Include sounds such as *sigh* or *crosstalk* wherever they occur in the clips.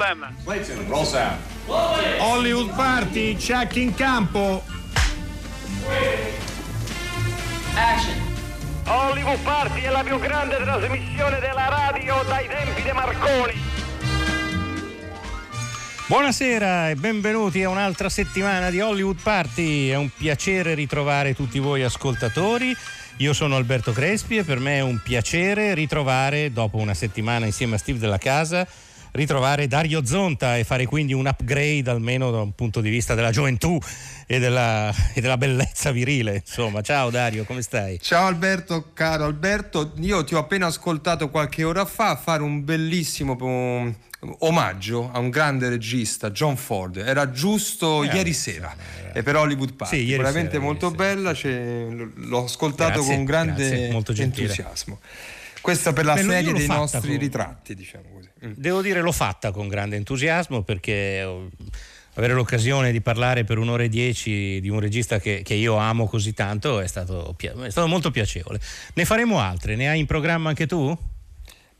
Problem. Clayton, roll sound. Hollywood Party, check in campo. Action. Hollywood Party è la più grande trasmissione della radio dai tempi di Marconi. Buonasera e benvenuti a un'altra settimana di Hollywood Party. È un piacere ritrovare tutti voi ascoltatori. Io sono Alberto Crespi e per me è un piacere ritrovare, dopo una settimana insieme a Steve della Casa, ritrovare Dario Zonta e fare quindi un upgrade almeno da un punto di vista della gioventù e della, e della, bellezza virile. Insomma, ciao Dario, come stai? Ciao Alberto, caro Alberto, io ti ho appena ascoltato qualche ora fa fare un bellissimo um, omaggio a un grande regista, John Ford. Era giusto eh, ieri sera, era... e per Hollywood Party. Sì, veramente sera, molto bella, l'ho ascoltato grazie, con grande grazie, entusiasmo. Questa per la Beh, serie dei nostri con... ritratti, diciamo. Devo dire l'ho fatta con grande entusiasmo perché avere l'occasione di parlare per un'ora e dieci di un regista che, che io amo così tanto è stato, è stato molto piacevole. Ne faremo altre, ne hai in programma anche tu?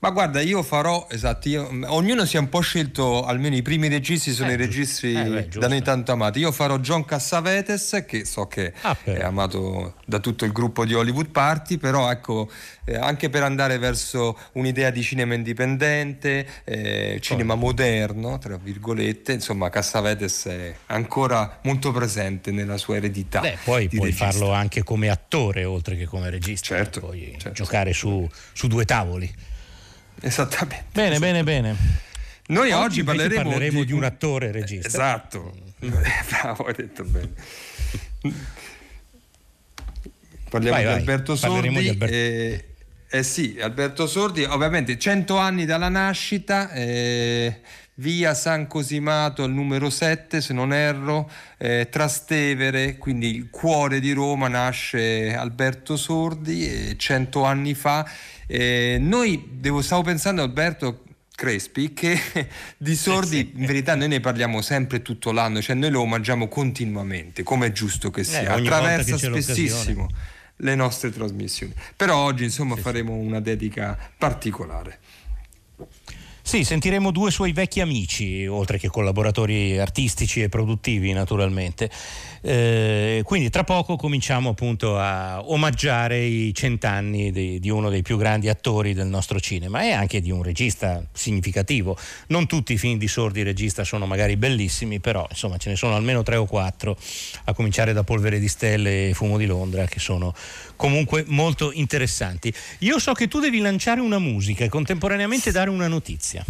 Ma guarda, io farò, esatto, io, ognuno si è un po' scelto, almeno i primi registi sono eh, i registri eh, da noi tanto amati. Io farò John Cassavetes, che so che ah, è amato da tutto il gruppo di Hollywood Party, però ecco, eh, anche per andare verso un'idea di cinema indipendente, eh, cinema poi. moderno, tra virgolette, insomma Cassavetes è ancora molto presente nella sua eredità. Beh, poi puoi regista. farlo anche come attore, oltre che come regista, certo, puoi certo. giocare su, su due tavoli. *laughs* Esattamente. Bene, esattamente. bene, bene. Noi oggi, oggi parleremo, parleremo di... di... un attore regista. Esatto, *laughs* bravo, hai detto bene. Parliamo vai, di Alberto Sordi. Di Alberto... Eh, eh, sì, Alberto Sordi, ovviamente 100 anni dalla nascita, eh, via San Cosimato al numero 7 se non erro, eh, Trastevere, quindi il cuore di Roma nasce Alberto Sordi 100 anni fa eh, noi, devo, stavo pensando Alberto Crespi che *laughs* di sordi in verità noi ne parliamo sempre tutto l'anno, cioè noi lo mangiamo continuamente, come è giusto che sia, eh, attraversa che spessissimo le nostre trasmissioni. Però oggi insomma sì, faremo sì. una dedica particolare. Sì, sentiremo due suoi vecchi amici, oltre che collaboratori artistici e produttivi naturalmente. Eh, quindi tra poco cominciamo appunto a omaggiare i cent'anni di, di, uno dei più grandi attori del nostro cinema e anche di un regista significativo. Non tutti i film di sordi regista sono magari bellissimi, però insomma ce ne sono almeno tre o quattro, a cominciare da Polvere di Stelle e Fumo di Londra, che sono comunque molto interessanti. Io so che tu devi lanciare una musica e contemporaneamente dare una notizia.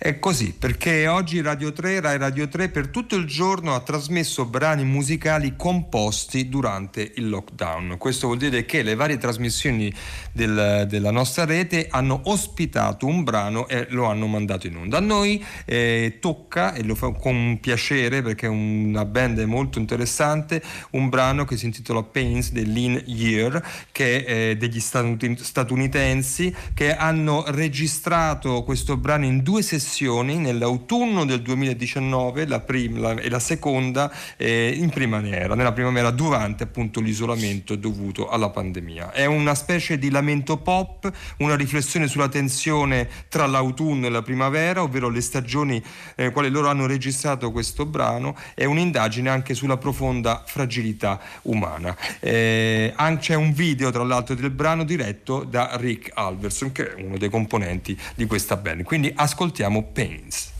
È così, perché oggi Radio 3, Rai Radio 3 per tutto il giorno ha trasmesso brani musicali composti durante il lockdown. Questo vuol dire che le varie trasmissioni del, della nostra rete hanno ospitato un brano e lo hanno mandato in onda. A noi eh, tocca, e lo fa con piacere perché è una band molto interessante, un brano che si intitola Pains dell'In Year, che è eh, degli statunitensi che hanno registrato questo brano in due sessioni sessioni nell'autunno del 2019, la prima e la seconda eh, in primavera, nella primavera durante appunto l'isolamento dovuto alla pandemia. È una specie di lamento pop, una riflessione sulla tensione tra l'autunno e la primavera, ovvero le stagioni nelle quali loro hanno registrato questo brano, è un'indagine anche sulla profonda fragilità umana. Eh, c'è un video tra l'altro del brano diretto da Rick Alverson, che è uno dei componenti di questa band. Quindi ascoltiamo chiamiamo pains.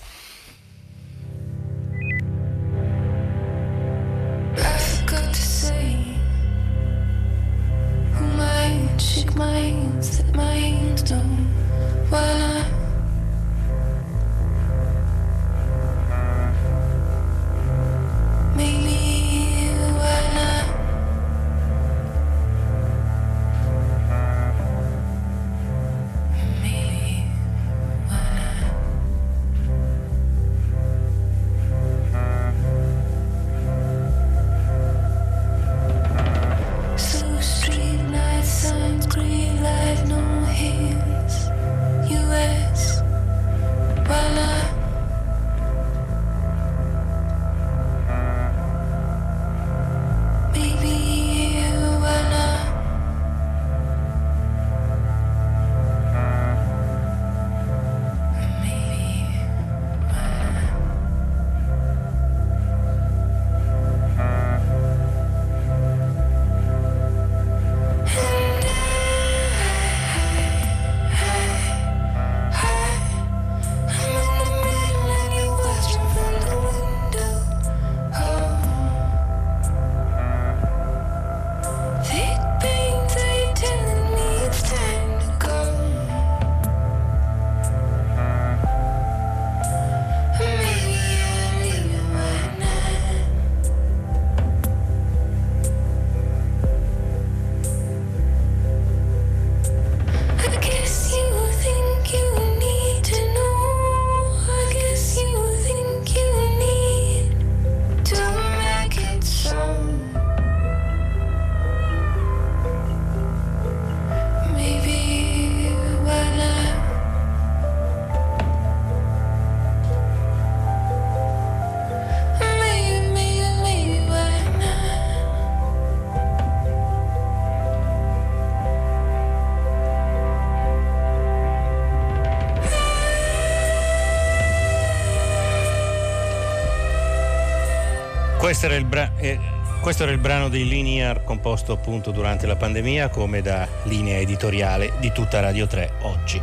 Questo era, bra- eh, questo era il brano dei Linear composto appunto durante la pandemia come da linea editoriale di tutta Radio 3 oggi.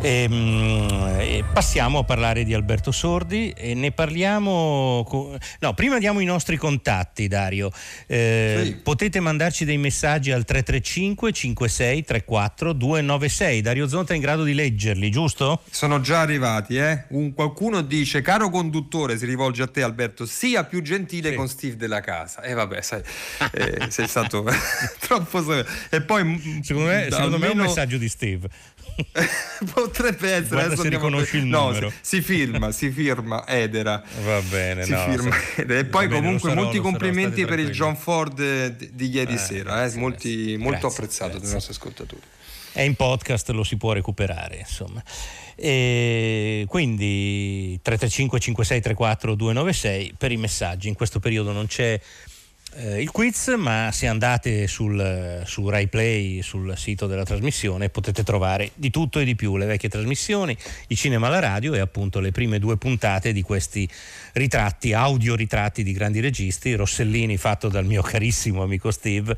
E, ehm, e passiamo a parlare di Alberto Sordi e ne parliamo. No, prima diamo i nostri contatti, Dario. Eh, sì. Potete mandarci dei messaggi al 335 56 34 296. Dario Zonta è in grado di leggerli, giusto? Sono già arrivati, eh? Un, qualcuno dice: Caro conduttore, si rivolge a te, Alberto, sia più gentile sì. con Steve della casa. E eh, vabbè, sai, eh, sei stato *laughs* troppo. E poi, secondo me, secondo me è un messaggio di Steve. *laughs* Potrebbe essere. Guarda se riconosci il no, numero. Si, si, firma, si firma Edera. Va bene, si no, firma se... E poi bene, comunque sarò, molti complimenti per il John Ford di ieri eh, sera, eh, molti, molto grazie, apprezzato grazie. dai nostri ascoltatori. È in podcast, lo si può recuperare, insomma. E quindi 335 5634 296 per i messaggi. In questo periodo non c'è eh, il quiz, ma se andate sul, su RaiPlay, sul sito della trasmissione, potete trovare di tutto e di più, le vecchie trasmissioni, il cinema alla radio e appunto le prime due puntate di questi ritratti, audio ritratti di grandi registi, Rossellini fatto dal mio carissimo amico Steve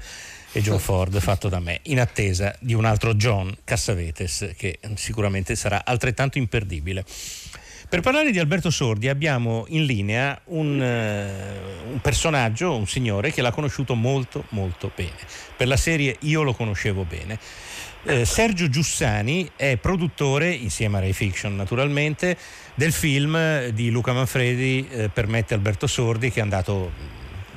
e John Ford *laughs* fatto da me, in attesa di un altro John Cassavetes che sicuramente sarà altrettanto imperdibile. Per parlare di Alberto Sordi abbiamo in linea un, uh, un, personaggio, un signore che l'ha conosciuto molto molto bene. Per la serie Io lo conoscevo bene. Eh, Sergio Giussani è produttore, insieme a Ray Fiction naturalmente, del film di Luca Manfredi eh, Permette Alberto Sordi che è, andato,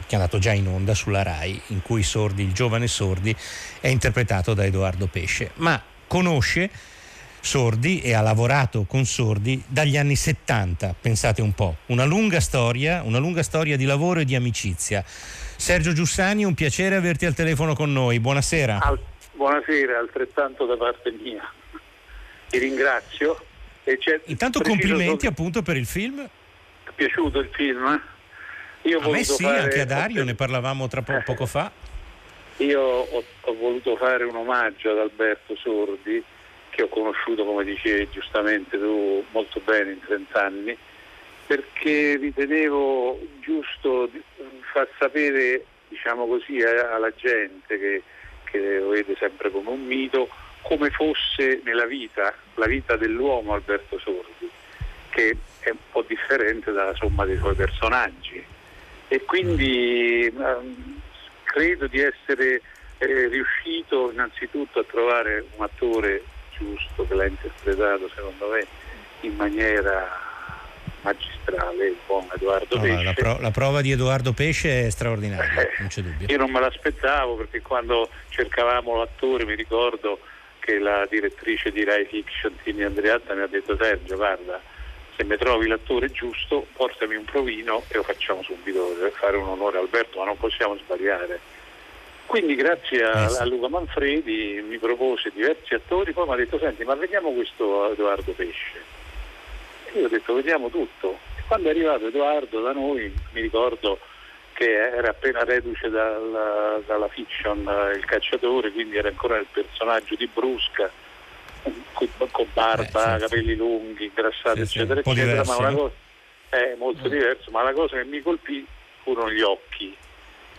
che è andato già in onda sulla RAI, in cui Sordi, il giovane Sordi, è interpretato da Edoardo Pesce. Ma conosce sordi e ha lavorato con sordi dagli anni 70, pensate un po', una lunga storia, una lunga storia di lavoro e di amicizia. Sergio Giussani, un piacere averti al telefono con noi, buonasera. Al, buonasera, altrettanto da parte mia. Ti ringrazio. Intanto complimenti appunto per il film. Ti è piaciuto il film? Io a me sì, fare... anche a Dario, ne parlavamo tra po- poco fa. Io ho, ho voluto fare un omaggio ad Alberto Sordi che ho conosciuto, come dicevi giustamente tu, molto bene in 30 anni, perché ritenevo giusto far sapere, diciamo così, alla gente che, che lo vede sempre come un mito, come fosse nella vita, la vita dell'uomo Alberto Sordi, che è un po' differente dalla somma dei suoi personaggi. E quindi ehm, credo di essere eh, riuscito innanzitutto a trovare un attore giusto che l'ha interpretato secondo me in maniera magistrale il buon Edoardo no, Pesce. La, pro- la, prova di Edoardo Pesce è straordinaria, eh, non c'è dubbio. Io non me l'aspettavo perché quando cercavamo l'attore mi ricordo che la direttrice di Rai Fiction, Tini Andreatta, mi ha detto Sergio guarda se mi trovi l'attore giusto portami un provino e lo facciamo subito per fare un onore a Alberto ma non possiamo sbagliare quindi grazie a, eh a, Luca Manfredi mi propose diversi attori, poi mi ha detto senti ma vediamo questo Edoardo Pesce. E io ho detto vediamo tutto. E quando è arrivato Edoardo da noi mi ricordo che era appena reduce dalla, dalla fiction eh, Il cacciatore, quindi era ancora il personaggio di Brusca, con, con barba, eh, sì, capelli lunghi, ingrassati, sì, eccetera, eccetera, diverso, ma una cosa è molto mm. diverso, ma la cosa che mi colpì furono gli occhi,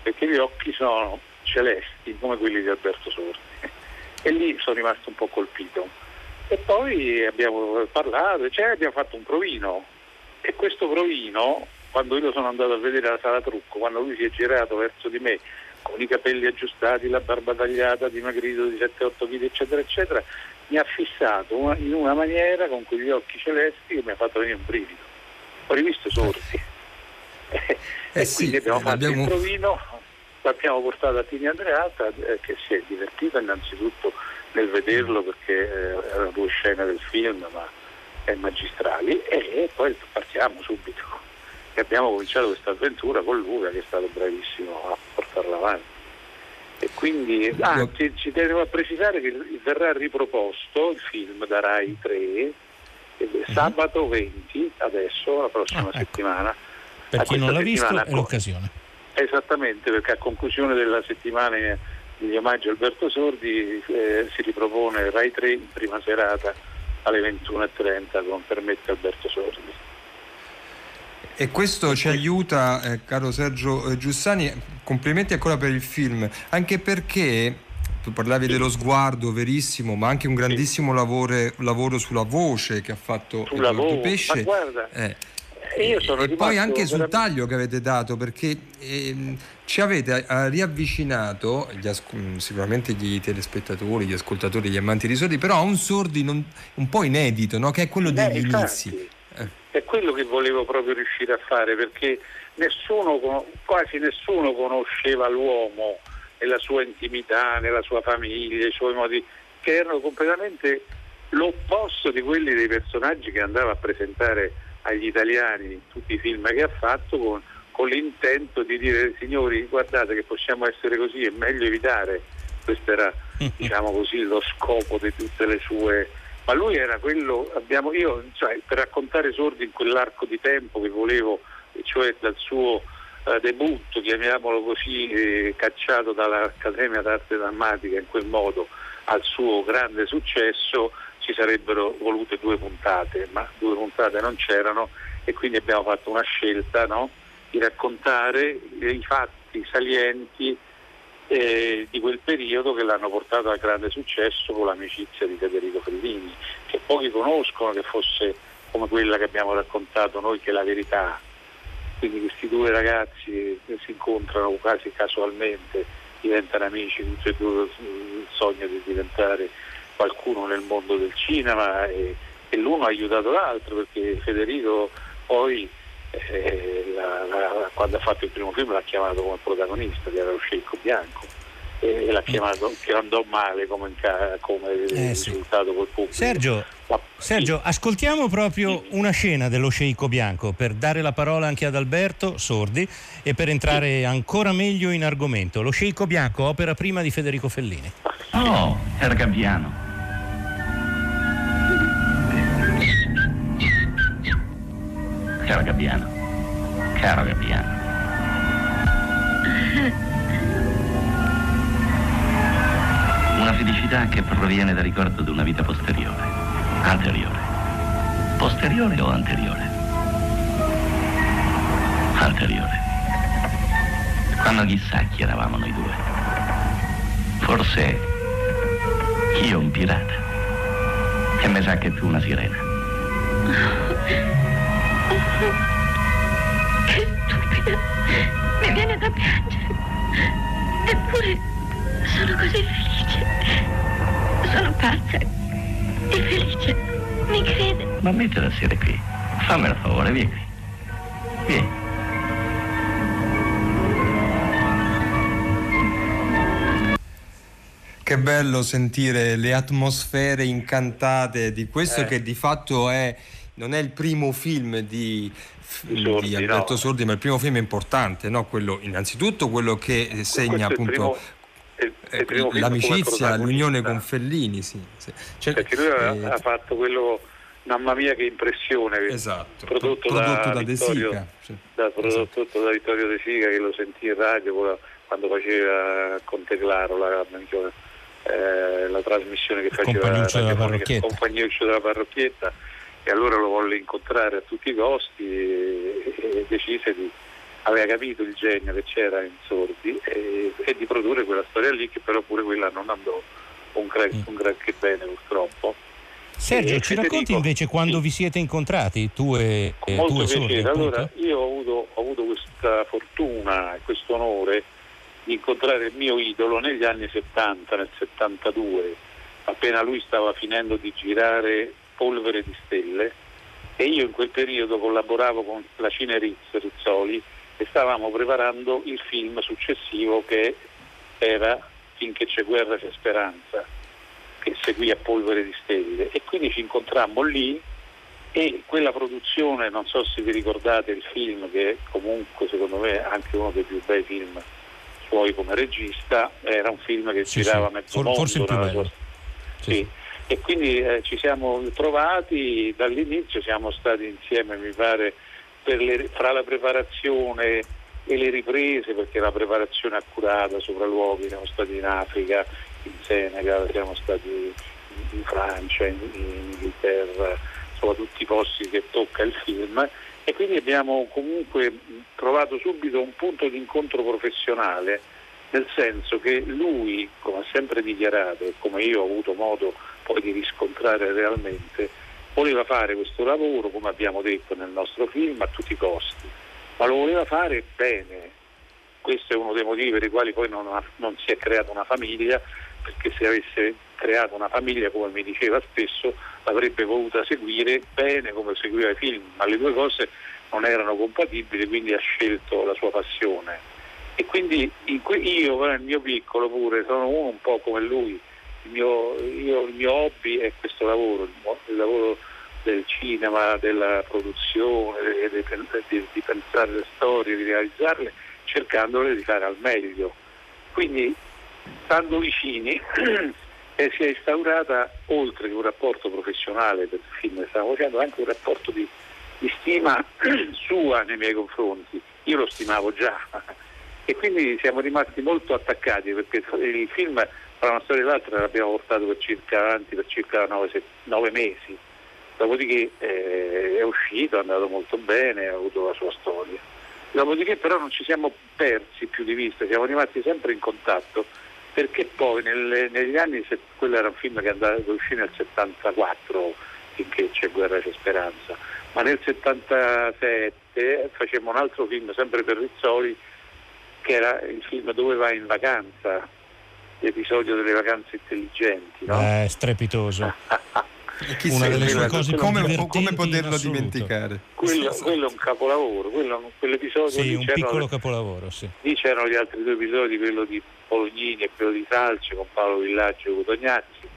perché gli occhi sono celesti come quelli di Alberto Sordi. E lì sono rimasto un po' colpito. E poi abbiamo parlato, cioè abbiamo fatto un provino. E questo provino, quando io sono andato a vedere la sala trucco, quando lui si è girato verso di me con i capelli aggiustati, la barba tagliata, dimagrito di 7-8 kg, eccetera, eccetera, mi ha fissato una, in una maniera con quegli occhi celesti che mi ha fatto venire un brivido. Ho rivisto sordi. *laughs* Eh, e sì, quindi abbiamo fatto abbiamo... il provino l'abbiamo portato a Tini Andreata eh, che si è divertito innanzitutto nel vederlo perché eh, erano due scene del film ma è magistrali e poi partiamo subito. E abbiamo cominciato questa avventura con Luca che è stato bravissimo a portarla avanti. E quindi ah, ci, ci devo precisare che verrà riproposto il film da Rai 3 mhm. sabato 20 adesso la prossima ah, ecco. settimana. Per chi non l'ha visto è l'occasione Esattamente, perché a conclusione della settimana di omaggio a Alberto Sordi eh, si ripropone Rai 3 in prima serata alle 21.30 con Permette Alberto Sordi. E questo ci aiuta, eh, caro Sergio eh, Giussani, complimenti ancora per il film, anche perché tu parlavi dello sguardo verissimo, ma anche un grandissimo lavoro, lavoro sulla voce che ha fatto Sulla Edoardo voce, Pesce. ma guarda, Eh, e poi anche sul taglio che avete dato perché ehm, ci avete eh, riavvicinato gli asco- mm, sicuramente gli telespettatori, gli ascoltatori, gli amanti di sordi però a un sordi non- un po' inedito no? che è quello degli infatti, inizi Eh. È quello che volevo proprio riuscire a fare perché nessuno, quasi nessuno conosceva l'uomo nella sua intimità, nella sua famiglia, i suoi modi, che erano completamente l'opposto di quelli dei personaggi che andava a presentare agli italiani tutti i film che ha fatto con, con l'intento di dire signori guardate che possiamo essere così, è meglio evitare. Questo era *laughs* diciamo così lo scopo di tutte le sue ma lui era quello, abbiamo, io cioè, per raccontare sordi in quell'arco di tempo che volevo, cioè dal suo eh, debutto, chiamiamolo così, eh, cacciato dall'Accademia d'Arte Drammatica in quel modo al suo grande successo, ci sarebbero volute due puntate, ma due puntate non c'erano e quindi abbiamo fatto una scelta no? di raccontare eh, i fatti salienti eh, di quel periodo che l'hanno portato al grande successo con l'amicizia di Federico Fellini, che pochi conoscono che fosse come quella che abbiamo raccontato noi, che è la verità. Quindi questi due ragazzi si incontrano quasi casualmente, diventano amici, tutti e due il sogno di diventare qualcuno nel mondo del cinema e, e l'uno ha aiutato l'altro perché Federico poi eh, la- la- quando ha fatto il primo film l'ha chiamato come protagonista, lo sceicco bianco, e, l'ha chiamato, che andò male come, come Eh, sì. risultato col pubblico. Sergio, Ma- Sergio, ascoltiamo proprio una scena dello sceicco bianco per dare la parola anche ad Alberto Sordi e per entrare ancora meglio in argomento. Lo sceicco bianco, opera prima di Federico Fellini. Oh, era Gabbiano. Caro Gabbiano. Caro Gabbiano. Una felicità che proviene dal ricordo di una vita posteriore. Anteriore. Posteriore o anteriore? Anteriore. Quando chissà chi eravamo noi due. Forse io un pirata. E mi sa che tu una sirena. Che stupida! Mi viene da piangere. Eppure sono così felice. Pazza e felice. Mi crede? Ma mettila a sedere qui. Fammi il favore, vieni qui. Vieni. Che bello sentire le atmosfere incantate di questo Eh. che di fatto è, non è il primo film di, Di Sordi, di Alberto no. Sordi, ma il primo film importante, no? quello, innanzitutto quello che segna appunto primo- è il eh, l'amicizia, l'unione con Fellini. Sì, sì. Cioè, perché lui ha, eh, ha fatto quello mamma mia che impressione Esatto, prodotto, prodotto da, da De Vittorio, Sica, sì. da, prodotto da Vittorio De Sica che lo sentì in radio quando faceva Conte Claro la, eh, la trasmissione che Il faceva Compagnuccio della Parrocchietta. Compagnuccio della Parrocchietta e allora lo volle incontrare a tutti i costi e, e decise di aveva capito il genio che c'era in Sordi e, e di produrre quella storia lì che però pure quella non andò un, gra- Mm. un granché bene purtroppo Sergio, ci Federico, racconti invece quando sì. vi siete incontrati, tu e, Con molto tu e Sordi, piacere. Allora, io ho avuto, ho avuto questa fortuna e questo onore di incontrare il mio idolo negli anni 70, nel 72, appena lui stava finendo di girare Polvere di Stelle e io in quel periodo collaboravo con la Cine Rizz Rizzoli e stavamo preparando il film successivo che era Finché c'è guerra c'è speranza, che seguì a Polvere di Stelle e quindi ci incontrammo lì e quella produzione, non so se vi ricordate il film che è comunque secondo me anche uno dei più bei film suoi come regista, era un film che Sì, girava sì. mezzo For- mondo. forse il più bello. sua- Sì, sì. E quindi eh, ci siamo trovati, dall'inizio siamo stati insieme, mi pare, le- fra la preparazione e le riprese, perché la preparazione accurata, sopralluoghi, siamo stati in Africa, in Senegal, siamo stati in Francia, in, in Inghilterra, insomma, tutti i posti che tocca il film. E quindi abbiamo comunque trovato subito un punto di incontro professionale, nel senso che lui, come ha sempre dichiarato e come io ho avuto modo poi di riscontrare realmente, voleva fare questo lavoro, come abbiamo detto nel nostro film, a tutti i costi, ma lo voleva fare bene. Questo è uno dei motivi per i quali poi non, ha, non si è creata una famiglia, perché se avesse creato una famiglia, come mi diceva spesso, l'avrebbe voluta seguire bene come seguiva i film, ma le due cose non erano compatibili, quindi ha scelto la sua passione. E quindi io, nel mio piccolo pure, sono uno un po' come lui, il mio, io, il mio hobby è questo lavoro, il lavoro del cinema, della produzione, di, di, di pensare le storie, di realizzarle, cercandole di fare al meglio. Quindi, stando vicini, eh, *clears throat* si è instaurata, oltre che un rapporto professionale per il film che stiamo facendo, anche un rapporto di, di stima *clears throat* sua nei miei confronti. Io lo stimavo già *laughs* e quindi siamo rimasti molto attaccati perché il film tra una storia e l'altra l'abbiamo portato per circa avanti per circa nove, mesi. Dopodiché eh, è uscito, è andato molto bene, ha avuto la sua storia. Dopodiché però non ci siamo persi più di vista, siamo rimasti sempre in contatto perché poi nelle, negli anni, quello era un film che andava, uscì nel 74, finché c'è guerra c'è speranza, ma nel 77 facemmo un altro film sempre per Rizzoli che era il film Dove vai in vacanza, l'episodio delle vacanze intelligenti. No? Eh, strepitoso. *laughs* Una delle sue cose come, come poterlo dimenticare? Quello, quello, è un capolavoro, quello, quell'episodio sì, un piccolo capolavoro. Sì. Lì c'erano gli altri due episodi, quello di Bolognini e quello di Salce con Paolo Villaggio e Cotognazzi,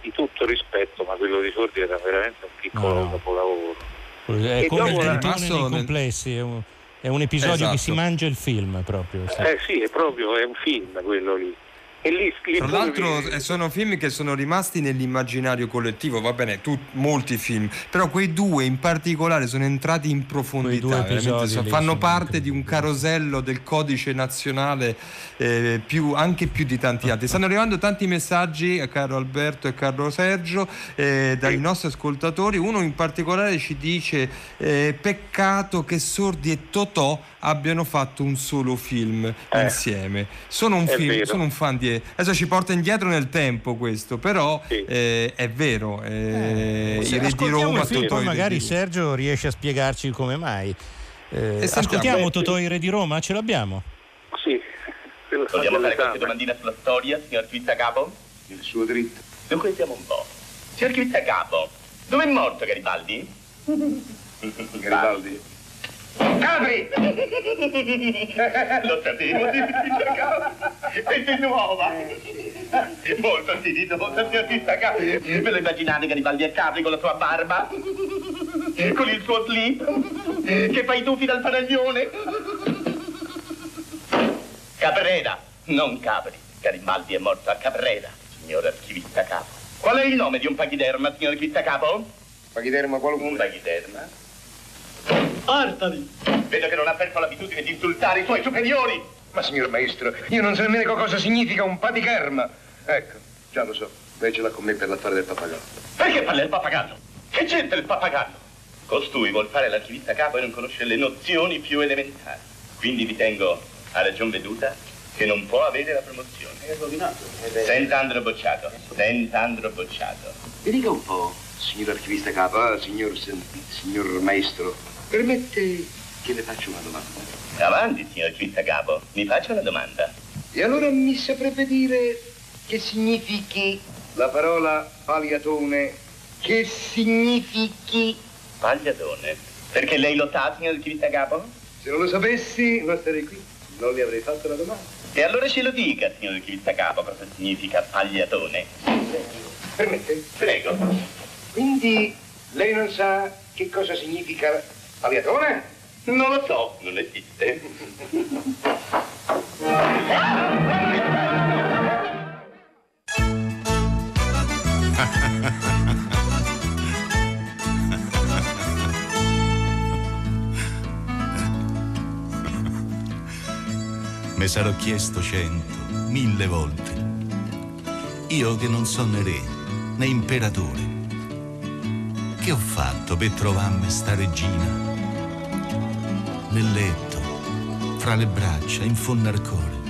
di tutto rispetto, ma quello di Sordi era veramente un piccolo no. capolavoro. È come il rimasto complessi, è un, è un episodio esatto. che si mangia il film proprio. Sì. Eh sì, è proprio è un film quello lì. E lì, lì Tra l'altro vi... sono film che sono rimasti nell'immaginario collettivo, va bene, tu, molti film, però quei due in particolare sono entrati in profondità, fanno parte di un carosello del codice nazionale eh, più, anche più di tanti altri. Stanno arrivando tanti messaggi, a caro Alberto e caro Sergio, eh, dai nostri ascoltatori, uno in particolare ci dice eh, peccato che Sordi e Totò abbiano fatto un solo film eh, insieme. Sono un, film, sono un fan di adesso ci porta indietro nel tempo questo, però sì. eh, è vero. Eh, i re di Roma, Totò magari Sergio riesce a spiegarci come mai. Eh, ascoltiamo Totò i re di Roma, ce l'abbiamo? Sì. Vogliamo fare qualche domandina sulla storia, signor Capo? Il suo dritto. Dunque vediamo un po'. Signor Capo, dove è morto Garibaldi? Garibaldi? Capri! Lo sapevo, è nuova. Molto timidosa, signor Capri. Ve lo immaginate Garibaldi a Capri con la sua barba? Con il suo slip? Che fa i tuffi dal fanaglione? Caprera, non Capri. Garibaldi è morto a Caprera, signor archivista capo. Qual è il nome di un pachiderma, signor archivista capo? Pachiderma qualunque? Un pachiderma Artali! Vedo che non ha perso l'abitudine di insultare i suoi superiori! Ma signor maestro, io non so nemmeno cosa significa un paticherma. Ecco, già lo so. Lei ce l'ha con me per l'affare del pappagallo. Perché parla del pappagallo? Che c'entra il pappagallo? Costui vuol fare l'archivista capo e non conosce le nozioni più elementari. Quindi ritengo, a ragion veduta, che non può avere la promozione. È rovinato. Senz'andro bocciato. Senz'andro bocciato. Mi dica un po', signor archivista capo, signor, signor maestro, Permette che le faccia una domanda? Avanti, signor Capo, mi faccia una domanda. E allora mi saprebbe dire che significhi la parola pagliatone? Che significhi? Pagliatone? Perché lei lo sa, signor Capo? Se non lo sapessi, non starei qui. Non le avrei fatto la domanda. E allora ce lo dica, signor Capo, cosa significa pagliatone. Permette? Prego. Quindi lei non sa che cosa significa Pagliatone? Non lo so, non esiste. *laughs* Me sarò chiesto cento, mille volte. Io che non sono né re né imperatore che ho fatto per trovarmi sta regina? Nel letto, fra le braccia, in fondo al cuore.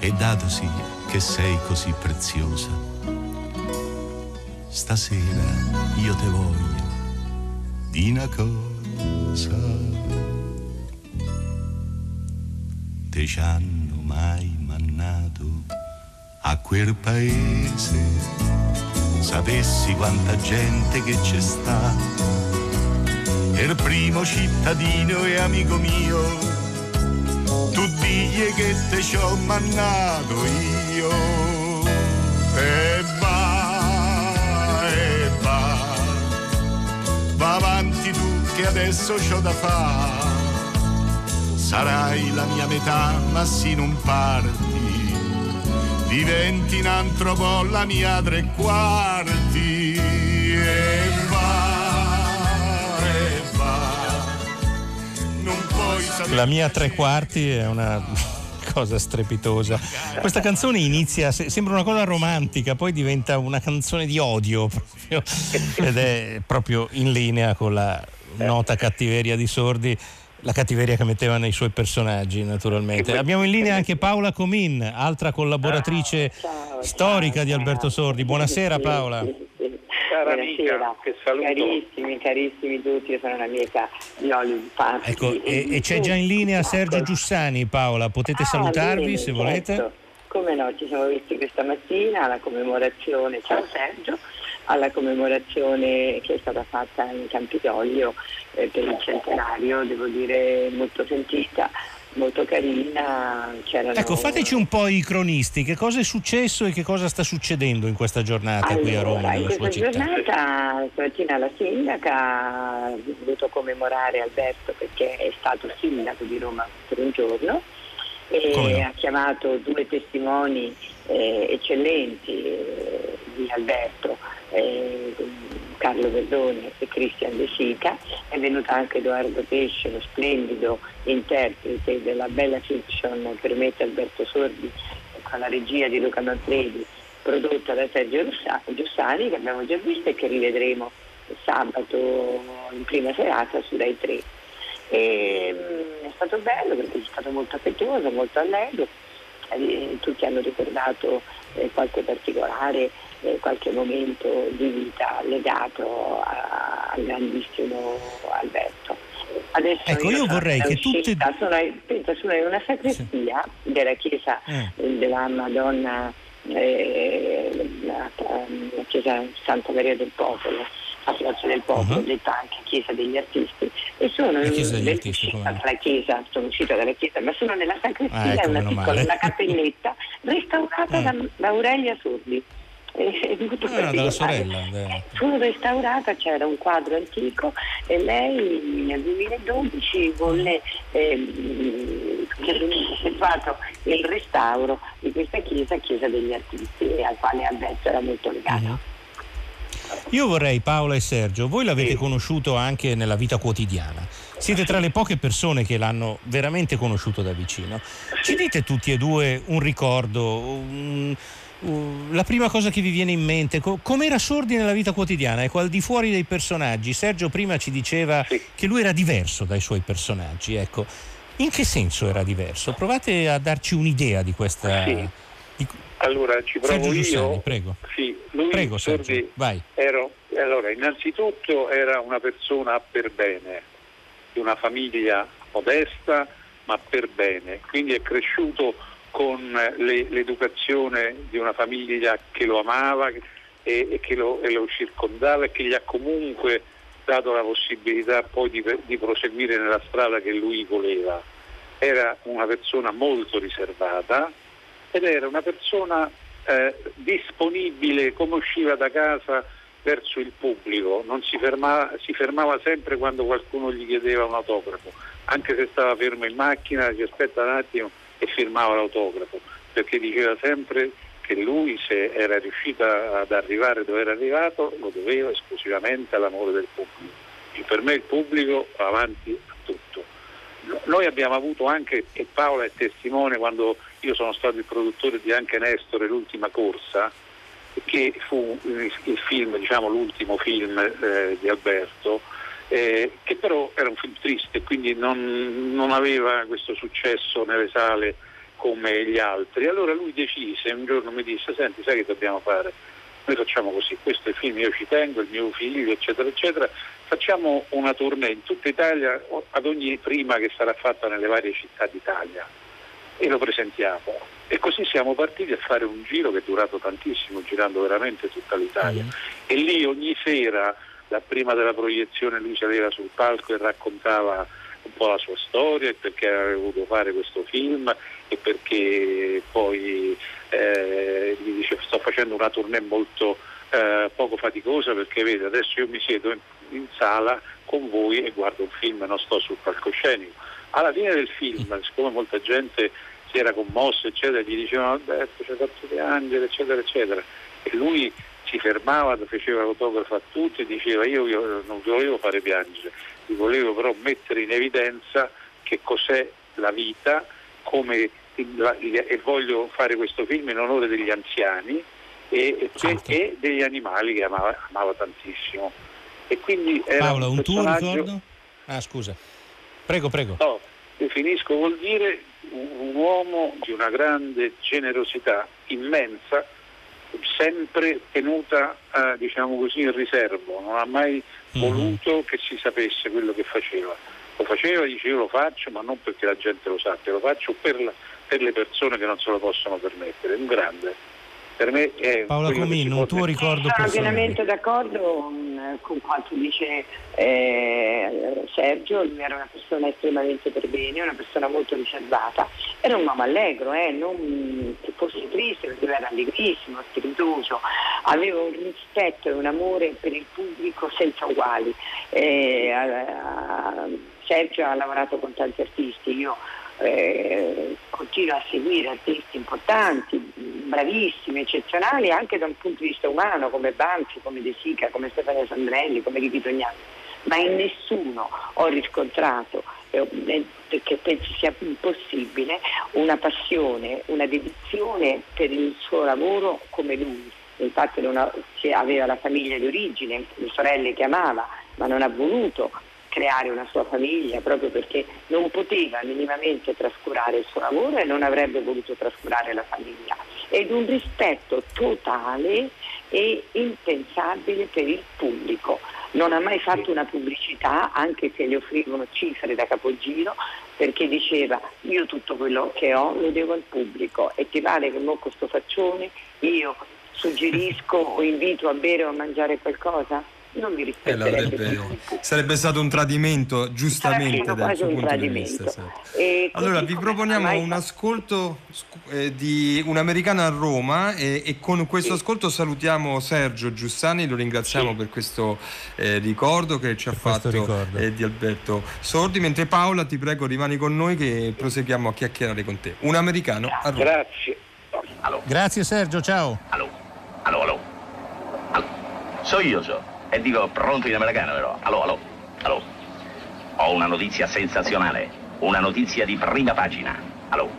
E datosi che sei così preziosa, stasera io te voglio di una cosa. Te ci hanno mai mannato a quel paese sapessi quanta gente che c'è sta. Il primo cittadino e amico mio, tu digli che te ci ho mannato io. E va, e va, va avanti tu che adesso c'ho da fare. Sarai la mia metà, ma sì non parti diventi in altro la mia tre quarti La mia tre quarti è una *laughs* cosa strepitosa. Questa canzone inizia, se- sembra una cosa romantica, poi diventa una canzone di odio proprio, *laughs* ed è proprio in linea con la nota cattiveria di Sordi. La cattiveria che metteva nei suoi personaggi, naturalmente. Abbiamo in linea anche Paola Comin, altra collaboratrice storica di Alberto Sordi. Buonasera Paola. Buonasera. che saluto. Carissimi, carissimi tutti, io sono un'amica di Party. Ecco, e, e c'è già in linea Sergio Giussani, Paola. Potete Ah, salutarvi bene, se certo. volete. Come no, ci siamo visti questa mattina alla commemorazione, ciao Sergio, alla commemorazione che è stata fatta in Campidoglio eh, per il centenario, devo dire molto sentita, molto carina. C'erano... Ecco, fateci un po' i cronisti, che cosa è successo e che cosa sta succedendo in questa giornata qui a Roma, Allora, in questa città. giornata stamattina la sindaca ha voluto commemorare Alberto perché è stato sindaco di Roma per un giorno e no? ha chiamato due testimoni eh, eccellenti eh, di Alberto, eh, Carlo Verdone e Cristian De Sica. È venuto anche Edoardo Pesce, lo splendido interprete della bella fiction per me Alberto Sordi con la regia di Luca Manfredi prodotta da Sergio Giussani che abbiamo già visto e che rivedremo sabato in prima serata su Rai 3. E, mm, è stato bello perché è stato molto affettuoso, molto allegro, Eh, tutti hanno ricordato eh, qualche particolare, eh, qualche momento di vita legato a- al grandissimo Alberto. Adesso Ecco, io sono vorrei che tutte- sono, penso, sono in una sacrestia della chiesa Eh. della Madonna, eh, la, la chiesa Santa Maria del Popolo, a Piazza del Popolo, Mhm. detta anche chiesa degli artisti. E sono La chiesa degli artisti, dalla chiesa, sono uscita dalla chiesa, ma sono nella sacrestia, Ah, ecco, una piccola una cappelletta restaurata Mm. da, da Aurelia Sordi. È, è molto Ah, dalla sorella. beh. *laughs* Fu restaurata, c'era un quadro antico e lei nel 2012 volle ehm, che venisse effettuato il restauro di questa chiesa, chiesa degli artisti, al quale Alberto era molto legato. Mhm. Io vorrei, Paola e Sergio, voi l'avete conosciuto anche nella vita quotidiana. Siete tra le poche persone che l'hanno veramente conosciuto da vicino. Ci dite tutti e due un ricordo, un- un- la prima cosa che vi viene in mente, co- com'era Sordi nella vita quotidiana, ecco, al di fuori dei personaggi. Sergio prima ci diceva Sì. che lui era diverso dai suoi personaggi, ecco. In che senso era diverso? Provate a darci un'idea di questa... Sì. di- Allora ci provo Sergio io. Giussani, prego. Sì, lui Prego, Sordi, Sergio, vai. ero- allora, innanzitutto era una persona per bene, di una famiglia modesta ma per bene, quindi è cresciuto con le- l'educazione di una famiglia che lo amava e, e che lo, e lo circondava e che gli ha comunque dato la possibilità poi di, di proseguire nella strada che lui voleva. Era una persona molto riservata ed era una persona eh, disponibile come usciva da casa verso il pubblico, non si fermava, si fermava sempre quando qualcuno gli chiedeva un autografo, anche se stava fermo in macchina, si aspetta un attimo e firmava l'autografo, perché diceva sempre che lui se era riuscito ad arrivare dove era arrivato lo doveva esclusivamente all'amore del pubblico. E per me il pubblico va avanti a tutto. Noi abbiamo avuto anche, e Paola è testimone, quando io sono stato il produttore di Anche Nestore, l'ultima corsa, che fu il film, diciamo l'ultimo film eh, di Alberto, eh, che però era un film triste, quindi non, non, aveva questo successo nelle sale come gli altri. Allora lui decise, un giorno mi disse, senti, sai che dobbiamo fare? Noi facciamo così, questo è il film, io ci tengo, il mio figlio, eccetera, eccetera, facciamo una tournée in tutta Italia ad ogni prima che sarà fatta nelle varie città d'Italia e lo presentiamo. E così siamo partiti a fare un giro che è durato tantissimo, girando veramente tutta l'Italia. Mm. E lì ogni sera da prima della proiezione lui saleva sul palco e raccontava un po' la sua storia e perché aveva voluto fare questo film e perché poi eh, gli dice sto facendo una tournée molto eh, poco faticosa perché vede adesso io mi siedo in, in, sala con voi e guardo un film e non sto sul palcoscenico. Alla fine del film, siccome molta gente si era commossa eccetera, gli dicevano Alberto ha fatto piangere eccetera eccetera e lui si fermava, faceva l'autografo a tutti e diceva io, io non vi volevo fare piangere, vi volevo però mettere in evidenza che cos'è la vita come, e voglio fare questo film in onore degli anziani e, certo. e degli animali che amava, amava tantissimo. E quindi era Paolo, un, un tuo ricordo? Ah scusa, prego, prego. No, definisco vuol dire un, un uomo di una grande generosità immensa sempre tenuta eh, diciamo così, in riservo, non ha mai mm-hmm. voluto che si sapesse quello che faceva. Lo faceva, dice io lo faccio, ma non perché la gente lo sappia, lo faccio per, la, per le persone che non se lo possono permettere. Un grande per me è Paola Comino, un tuo ricordo Sono pienamente d'accordo con quanto dice eh, Sergio, lui era una persona estremamente per bene, una persona molto riservata, era un uomo allegro, eh, non che fosse triste, perché era allegrissimo, spiritoso, aveva un rispetto e un amore per il pubblico senza uguali. Eh, Sergio ha lavorato con tanti artisti, io eh, continuo a seguire artisti importanti, bravissimi, eccezionali anche da un punto di vista umano come Banfi, come De Sica, come Stefano Sandrelli, come Ricky Tognani, ma in nessuno ho riscontrato eh, perché penso sia impossibile una passione, una dedizione per il suo lavoro come lui. Infatti aveva la famiglia di origine, le sorelle che amava, ma non ha voluto creare una sua famiglia proprio perché non poteva minimamente trascurare il suo lavoro e non avrebbe voluto trascurare la famiglia. Ed un rispetto totale e impensabile per il pubblico. Non ha mai fatto una pubblicità, anche se gli offrivano cifre da capogiro, perché diceva io tutto quello che ho lo devo al pubblico e ti vale che mo questo faccione io suggerisco o invito a bere o a mangiare qualcosa? Non mi rispetterebbe eh, sarebbe stato un tradimento giustamente dal suo punto di vista allora vi proponiamo un ascolto eh, di un americano a Roma e, e con questo sì. ascolto salutiamo Sergio Giussani lo ringraziamo sì. per questo eh, ricordo che ci ha fatto eh, di Alberto Sordi mentre Paola ti prego rimani con noi che proseguiamo a chiacchierare con te. Un americano a Roma. Grazie. Grazie Sergio ciao. Allo. Allo allo, allo. so io so e dico pronto in americano però. Allo, allo, allo. Ho una notizia sensazionale. Una notizia di prima pagina. Allo.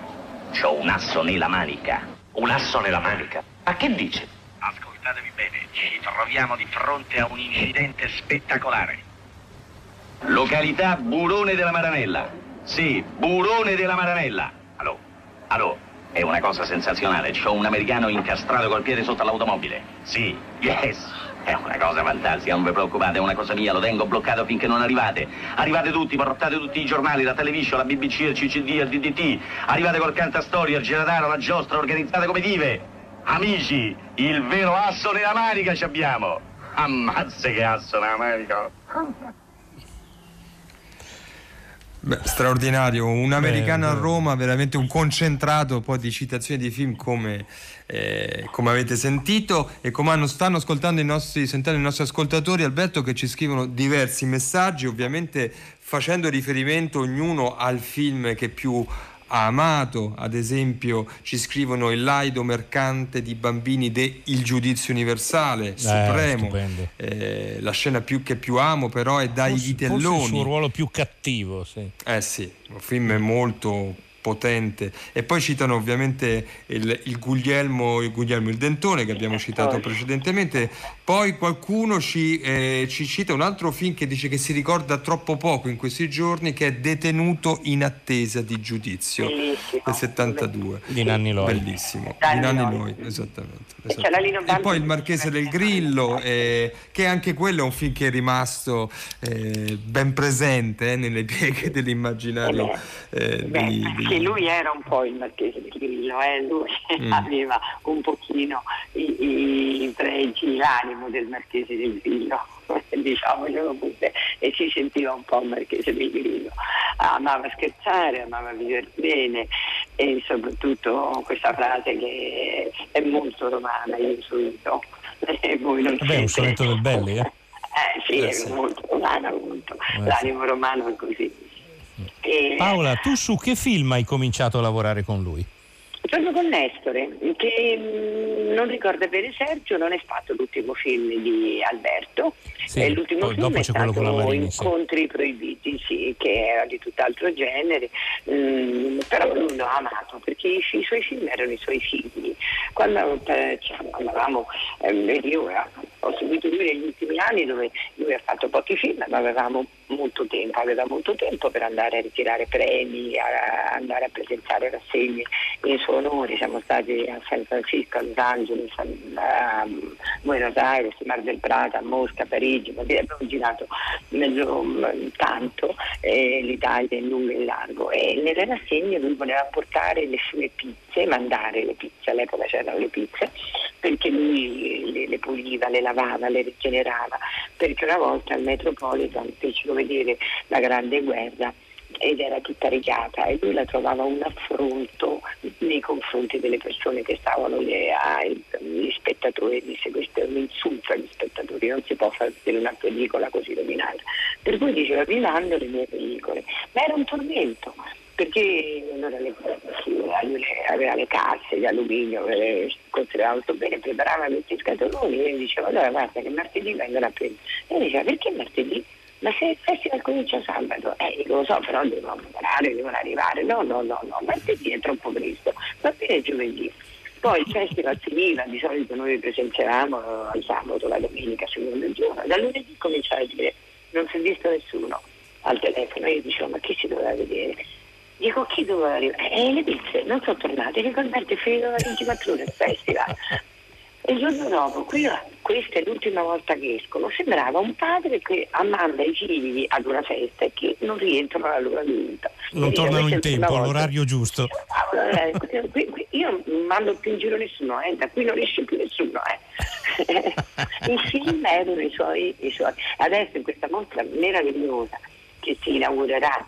C'ho un asso nella manica. Un asso nella manica? Ma che dice? Ascoltatevi bene, ci troviamo di fronte a un incidente spettacolare. Località Burone della Maranella. Sì, Burone della Maranella. Allo, allo, è una cosa sensazionale. C'ho un americano incastrato col piede sotto l'automobile. Sì, yes. È una cosa fantastica, non vi preoccupate, è una cosa mia, lo tengo bloccato finché non arrivate. Arrivate tutti, portate tutti i giornali, la television, la BBC, il CCD, il DDT. Arrivate col cantastoria, il gerataro, la giostra, organizzate come dive. Amici, il vero asso nella manica ci abbiamo. Ammazze che asso nella manica. Beh, straordinario, un americano a Roma, veramente un concentrato poi di citazioni di film come, eh, come avete sentito e come hanno, stanno ascoltando i nostri, sentendo i nostri ascoltatori, Alberto, che ci scrivono diversi messaggi, ovviamente facendo riferimento ognuno al film che più ha amato, ad esempio ci scrivono il laido mercante di bambini de Il giudizio universale, eh, supremo, eh, la scena più che più amo però è dai forse, vitelloni. Forse il suo ruolo più cattivo, sì. Eh sì, un film molto potente. E poi citano ovviamente il, il, Guglielmo, il Guglielmo il Dentone che abbiamo citato precedentemente. Poi qualcuno ci, eh, ci, cita un altro film che dice che si ricorda troppo poco in questi giorni, che è Detenuto in attesa di giudizio Bellissimo. del 72. Di Nanni Loi. Bellissimo. Nanni di Nanni Loi. Loi, esattamente. E poi Il che Marchese del Grillo, eh, che anche quello è un film che è rimasto eh, ben presente eh, nelle pieghe dell'immaginario. eh, Beh, degli- sì, lui era un po' il marchese del Grillo, eh? lui Mm. *laughs* aveva un pochino i, i pregi, l'animo del marchese del Grillo, *laughs* diciamocelo pure, e si sentiva un po' il marchese del Grillo. Amava scherzare, amava vivere bene e soprattutto questa frase che è molto romana, io intuito. *laughs* E voi non Vabbè, un sonetto del Belli, eh? Eh sì, Eh, è sì. molto romana, molto. Eh, sì. l'animo romano è così. Paola, tu su che film hai cominciato a lavorare con lui? Proprio con Nestore, che mh, non ricorda bene Sergio, non è stato l'ultimo film di Alberto, Sì, è l'ultimo poi film dopo è c'è quello stato Marini, sì. Incontri proibiti, sì, che era di tutt'altro genere, mh, però lui l'ha amato perché i, i suoi film erano i suoi figli. Quando eh, cioè, ehm, io eh, ho seguito lui negli ultimi anni dove lui ha fatto pochi film, ma avevamo molto tempo, aveva molto tempo per andare a ritirare premi, a, andare a presentare rassegne in suo onore. Siamo stati a San Francisco, a Los Angeles, a, a Buenos Aires, Mar del Plata, a Mosca, a Parigi, abbiamo girato mezzo, tanto eh, l'Italia in lungo e in largo e nelle rassegne lui voleva portare le sue pizze, mandare le pizze, all'epoca c'erano le pizze, perché lui le, le puliva, le lavava, le rigenerava, perché una volta al Metropolitan fecero vedere la Grande Guerra ed era tutta rigata e lui la trovava un affronto nei confronti delle persone che stavano lì, ai- gli spettatori, disse questo è un insulto agli spettatori, non si può fare una pellicola così rovinata. Per cui diceva vi mando le mie pellicole, ma era un tormento perché allora le, le- aveva le casse di alluminio, eh, conservava tutto bene, preparava questi scatoloni e io dicevo allora guarda che martedì vengono a prendere. E diceva perché martedì? Ma se il festival comincia sabato, eh, lo so, però devono preparare, devono arrivare. No, no, no, no, martedì è troppo presto, va bene giovedì. Poi il festival finiva, di solito noi presenziavamo il sabato, la domenica, secondo giorno. Da lunedì cominciava a dire non si è visto nessuno al telefono. Io dicevo ma chi si doveva vedere? Dico chi doveva arrivare? Eh, le pizze non sono tornate, dico Alberto è finito la 24 ore il festival. E il giorno dopo, qui, questa è l'ultima volta che escono, sembrava un padre che manda i figli ad una festa e che non rientrano all'ora adulta. Non E tornano in tempo, all'orario giusto. Qui- qui- io non mando più in giro nessuno, eh, da qui non esce più nessuno. Eh. *laughs* I film erano i suoi, i suoi. Adesso in questa mostra meravigliosa che si inaugurerà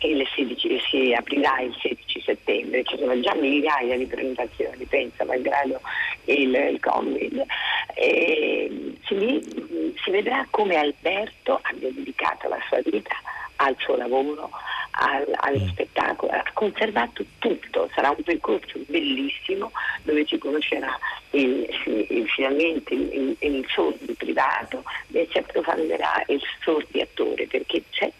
il 16, si aprirà il 16 settembre, ci sono già migliaia di presentazioni, pensa, malgrado il, il Covid, e si, si vedrà come Alberto abbia dedicato la sua vita al suo lavoro, al- allo spettacolo, ha conservato tutto, sarà un percorso bellissimo dove si conoscerà il- il- finalmente il, il, il sordo privato e si approfondirà il sordi attore perché c'è.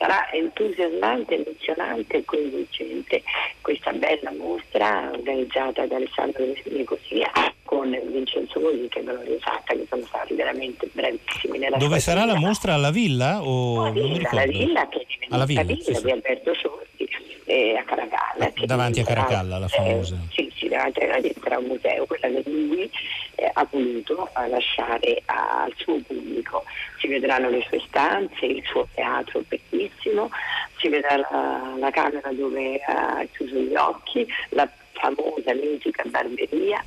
Sarà entusiasmante, emozionante e coinvolgente questa bella mostra organizzata da Alessandro Nicosia con Vincenzo Molica e Gloria Sacca che sono stati veramente bravissimi nella Dove sarà la vita. mostra? Alla villa? O mi Villa, ricordo. la villa che è Alla villa, villa sì, sì. di Alberto Sordi eh, a Caracalla. che Davanti a Caracalla, la famosa. eh, sì, sì, davanti a un museo, quella che lui eh, ha voluto eh, lasciare al suo pubblico. Si vedranno le sue stanze, il suo teatro bellissimo, si vedrà la, la camera dove ha chiuso gli occhi, la famosa mitica barberia.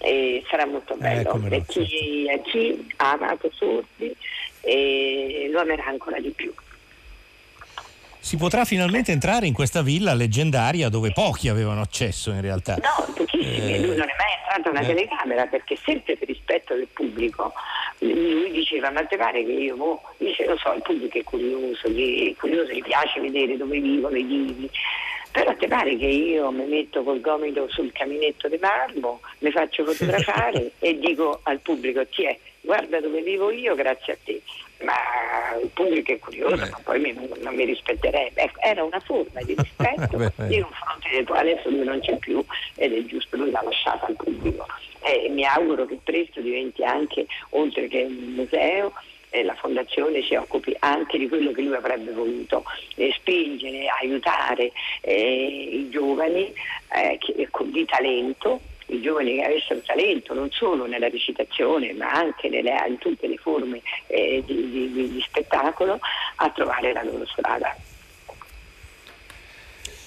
E sarà molto bello come no, chi, a chi ha amato Sordi eh, lo amerà ancora di più. Si potrà finalmente entrare in questa villa leggendaria dove pochi avevano accesso in realtà. No, pochissimi, Eh, lui non è mai entrato una eh. telecamera perché sempre per rispetto del pubblico lui diceva ma te pare che io mo, dice lo so il pubblico è curioso, gli, è curioso, gli piace vedere dove vivono i vivi però te pare che io mi metto col gomito sul caminetto di marmo, mi faccio fotografare *laughs* e dico al pubblico ti è, guarda dove vivo io grazie a te ma il pubblico è curioso, Beh. ma poi mi, non mi rispetterebbe. Ecco, era una forma di rispetto *laughs* nei confronti del quale adesso lui non c'è più ed è giusto, lui l'ha lasciata al pubblico. E mi auguro che presto diventi anche, oltre che un museo, eh, la fondazione si occupi anche di quello che lui avrebbe voluto eh, spingere, aiutare eh, i giovani eh, che, di talento i giovani che avessero talento non solo nella recitazione ma anche nelle, in tutte le forme eh, di, di, di spettacolo a trovare la loro strada.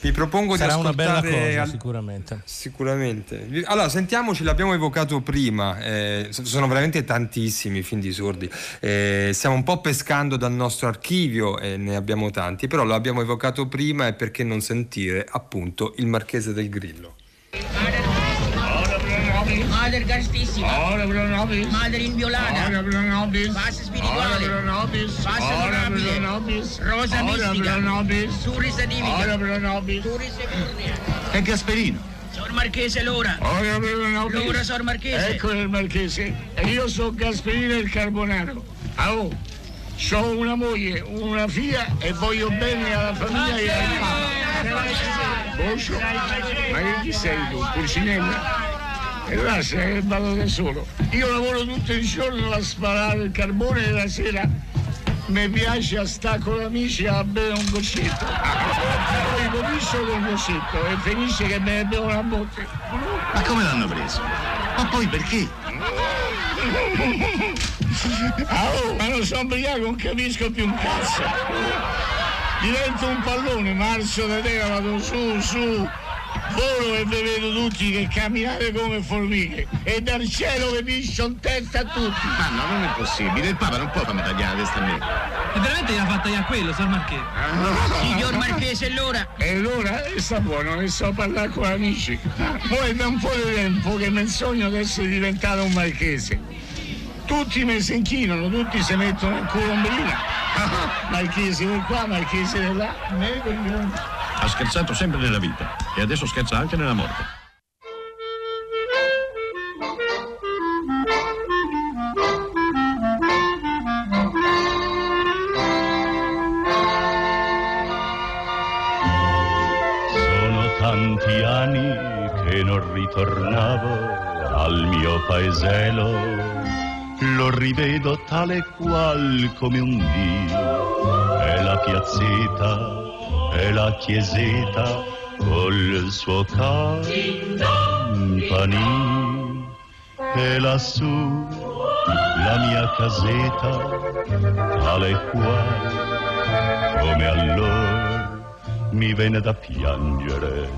Vi propongo Sarà di ascoltare una bella cosa, al... sicuramente. Sicuramente. Allora, sentiamoci, l'abbiamo evocato prima, eh, sono veramente tantissimi film di sordi. Eh, stiamo un po' pescando dal nostro archivio e ne abbiamo tanti, però lo abbiamo evocato prima e perché non sentire appunto il Marchese del Grillo. Madre castissima. Ora pro nobis. Madre inviolata. Ora pro nobis. Pace spirituale. Ora pro nobis. Pace Ora pro nobis. Rosa Ora mistica. pro nobis. Surisa divica. Ora pro nobis. Turis Eburnia. È Gasperino. Sor Marchese Lora. Ora pro nobis. Lora, Sor Marchese. Ecco il Marchese. E io sono Gasperino il Carbonaro. Ah, oh. Ho una moglie, una figlia e voglio bene alla famiglia e al. Boscio, ma chi sei tu? Pulcinella? E lascia che vado da solo. Io lavoro tutto il giorno a sparare il carbone e la sera mi piace a stare con gli amici a bere un goccetto. Poi comincio con un goccetto e finisce che me ne bevo una botte. Ma come l'hanno preso? Ma poi perché? Ah, oh, ma non sono ubriaco, non capisco più un cazzo. Divento un pallone, marcio da te, vado su, su. Volo e vi vedo tutti che camminate come formiche e dal cielo vi piscio in testa a tutti. Ma no, non è possibile, il Papa non può farmi tagliare la testa a me. E veramente gliela fatta io a quello, Sor Marchese. Signor Marchese Lora. E allora e sta buono, e so parlare con amici. Poi da un po' di tempo che mi sogno di essere diventato un marchese. Tutti mi si inchinano, tutti si mettono in colombrina. Marchese di qua, marchese di là, me. Ha scherzato sempre nella vita e adesso scherza anche nella morte. Sono tanti anni che non ritornavo al mio paesello, lo rivedo tale qual come un dio, e la piazzetta e la chiesetta col suo campanile e lassù la mia casetta tale e qual come allora mi venne da piangere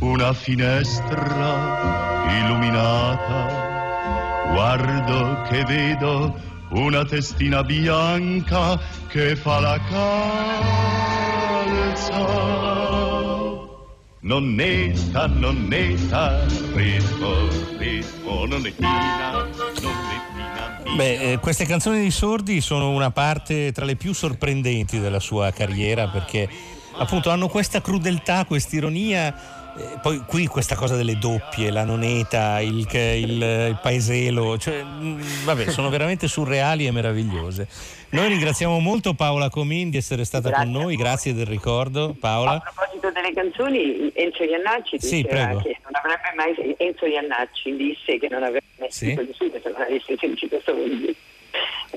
una finestra illuminata. Guardo che vedo una testina bianca che fa la calza nonnetta nonnetta ritmo ritmo nonnettina nonnettina Beh, eh, queste canzoni di Sordi sono una parte tra le più sorprendenti della sua carriera perché appunto hanno questa crudeltà, quest'ironia. Eh, poi qui questa cosa delle doppie, la noneta, il, il- il paeselo, cioè, mm, vabbè, sono veramente surreali e meravigliose. Noi ringraziamo molto Paola Comin di essere stata Grazie con noi, grazie del ricordo. Paola. A proposito delle canzoni, Enzo Iannacci Sì, diceva prego. che non avrebbe mai Enzo Iannacci disse che non avrebbe mai Sì? nessuno se non avesse sentito Sordi.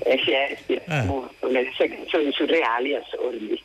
Eh, si è ispirato Ah. molto nelle sue canzoni surreali a Sordi.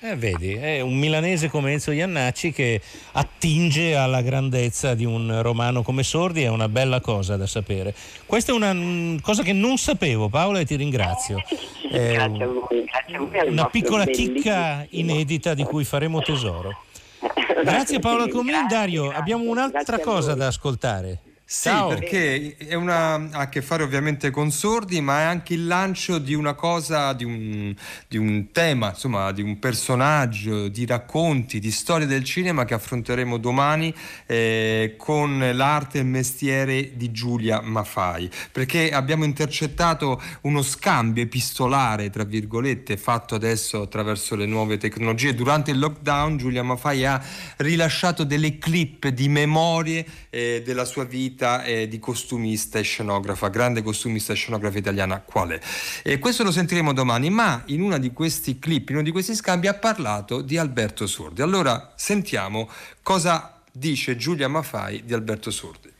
Eh, vedi, è un milanese come Enzo Iannacci che attinge alla grandezza di un romano come Sordi, è una bella cosa da sapere. Questa è una mm, cosa che non sapevo, Paola, e ti ringrazio. È grazie a voi, grazie a voi. una piccola chicca inedita di cui faremo tesoro. *laughs* Grazie Paola Comin, Dario, abbiamo un'altra cosa da ascoltare. Sì, Ciao. perché è una- ha a che fare ovviamente con sordi, ma è anche il lancio di una cosa, di un, di un tema, insomma, di un personaggio, di racconti, di storie del cinema che affronteremo domani eh, con l'arte e il mestiere di Giulia Mafai. Perché abbiamo intercettato uno scambio epistolare, tra virgolette, fatto adesso attraverso le nuove tecnologie. Durante il lockdown, Giulia Mafai ha rilasciato delle clip di memorie eh, della sua vita eh, di costumista e scenografa, grande costumista e scenografa italiana qual è. E questo lo sentiremo domani, ma in uno di questi clip, in uno di questi scambi ha parlato di Alberto Sordi. Allora sentiamo cosa dice Giulia Mafai di Alberto Sordi.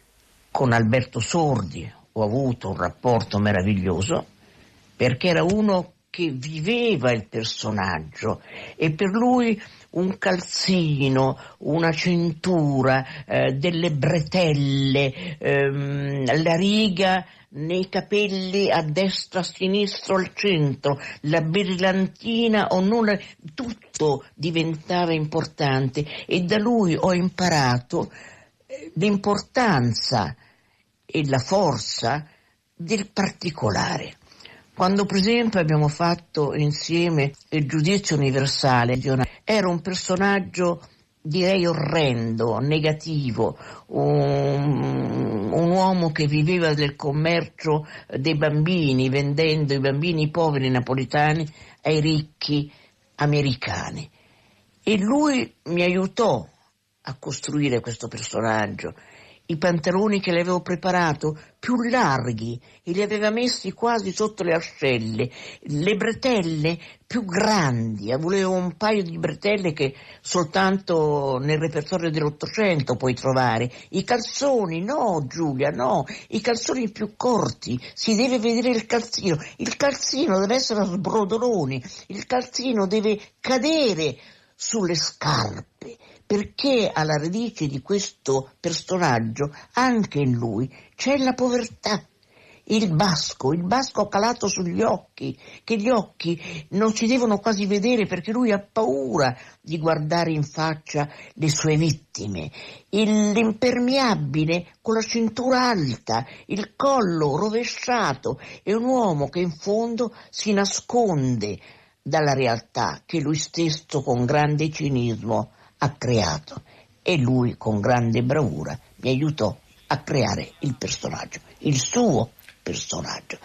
Con Alberto Sordi ho avuto un rapporto meraviglioso perché era uno che viveva il personaggio e per lui un calzino, una cintura, eh, delle bretelle, ehm, la riga nei capelli a destra, a sinistra, al centro, la brillantina o non, tutto diventava importante e da lui ho imparato eh, l'importanza e la forza del particolare. Quando per esempio abbiamo fatto insieme il giudizio universale, era un personaggio direi orrendo, negativo, un, un, uomo che viveva del commercio dei bambini, vendendo i bambini poveri napoletani ai ricchi americani. E lui mi aiutò a costruire questo personaggio i pantaloni che le avevo preparato più larghi e li aveva messi quasi sotto le ascelle, le bretelle più grandi, volevo un paio di bretelle che soltanto nel repertorio dell'Ottocento puoi trovare, i calzoni, no Giulia, no, i calzoni più corti, si deve vedere il calzino, il calzino deve essere a sbrodoloni, il calzino deve cadere sulle scarpe perché alla radice di questo personaggio, anche in lui, c'è la povertà. Il basco, il basco calato sugli occhi, che gli occhi non si devono quasi vedere perché lui ha paura di guardare in faccia le sue vittime. L'impermeabile con la cintura alta, il collo rovesciato, è un uomo che in fondo si nasconde dalla realtà che lui stesso con grande cinismo ha creato e lui con grande bravura mi aiutò a creare il personaggio, il suo personaggio.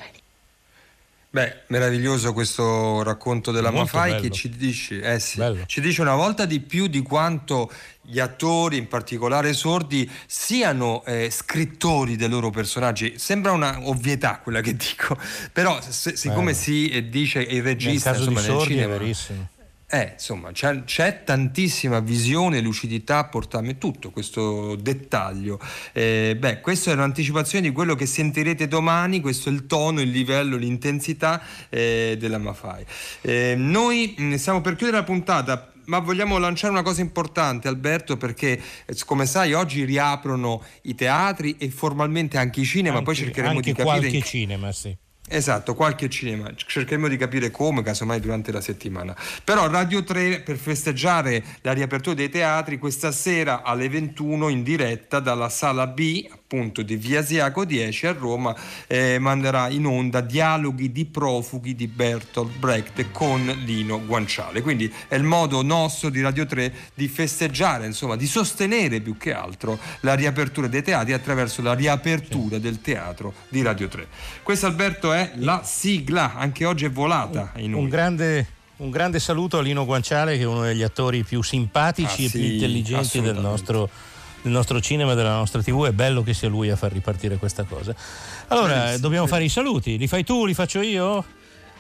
Beh, meraviglioso questo racconto della Molto Mafai bello. che ci dice, eh sì, ci dice una volta di più di quanto gli attori, in particolare sordi, siano eh, scrittori dei loro personaggi. Sembra una ovvietà quella che dico, *laughs* però se, siccome si eh, dice il regista, nel caso insomma, di sordi cinema, è verissimo. Eh, insomma, c'è, c'è, tantissima visione, lucidità a portarmi tutto questo dettaglio. Eh, beh, questa è un'anticipazione di quello che sentirete domani, questo è il tono, il livello, l'intensità eh, della Mafai. Eh, noi mh, stiamo per chiudere la puntata, ma vogliamo lanciare una cosa importante Alberto perché eh, come sai oggi riaprono i teatri e formalmente anche i cinema, anche, poi cercheremo di capire... qualche in... cinema, sì. Esatto, qualche cinema, cercheremo di capire come, casomai durante la settimana. Però Radio 3 per festeggiare la riapertura dei teatri questa sera alle 21 in diretta dalla sala B, appunto di Via Asiago 10 a Roma, eh, manderà in onda Dialoghi di profughi di Bertolt Brecht con Lino Guanciale. Quindi è il modo nostro di Radio 3 di festeggiare, insomma, di sostenere più che altro la riapertura dei teatri attraverso la riapertura del teatro di Radio 3. Questo Alberto è la sigla, anche oggi è volata in un grande un grande saluto a Lino Guanciale che è uno degli attori più simpatici Ah, e più sì, intelligenti del nostro, del nostro cinema della nostra tv. È bello che sia lui a far ripartire questa cosa. Allora, Benissimo, dobbiamo sì. fare i saluti. Li fai tu, li faccio io?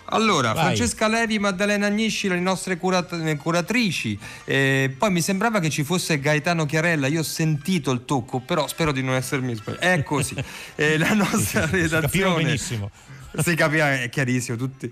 Allora, Vai. Francesca Levi, Maddalena Agnisci, le nostre curat- curatrici. Eh, poi mi sembrava che ci fosse Gaetano Chiarella. Io ho sentito il tocco, però spero di non essermi sbagliato. È così. *laughs* Eh, la nostra Capivo redazione. benissimo. Si capiva, è chiarissimo. Tutti,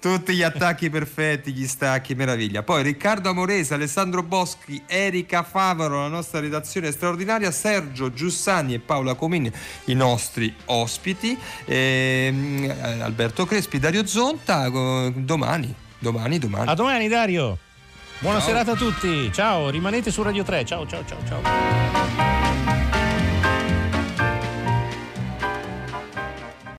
tutti gli attacchi perfetti, gli stacchi, meraviglia. Poi Riccardo Amorese, Alessandro Boschi, Erika Favaro, la nostra redazione straordinaria, Sergio Giussani e Paola Comini, i nostri ospiti, ehm, eh, Alberto Crespi, Dario Zonta, domani, domani, domani. A domani, Dario. Buona Ciao. serata a tutti. Ciao, rimanete su Radio 3. Ciao, ciao, ciao, ciao.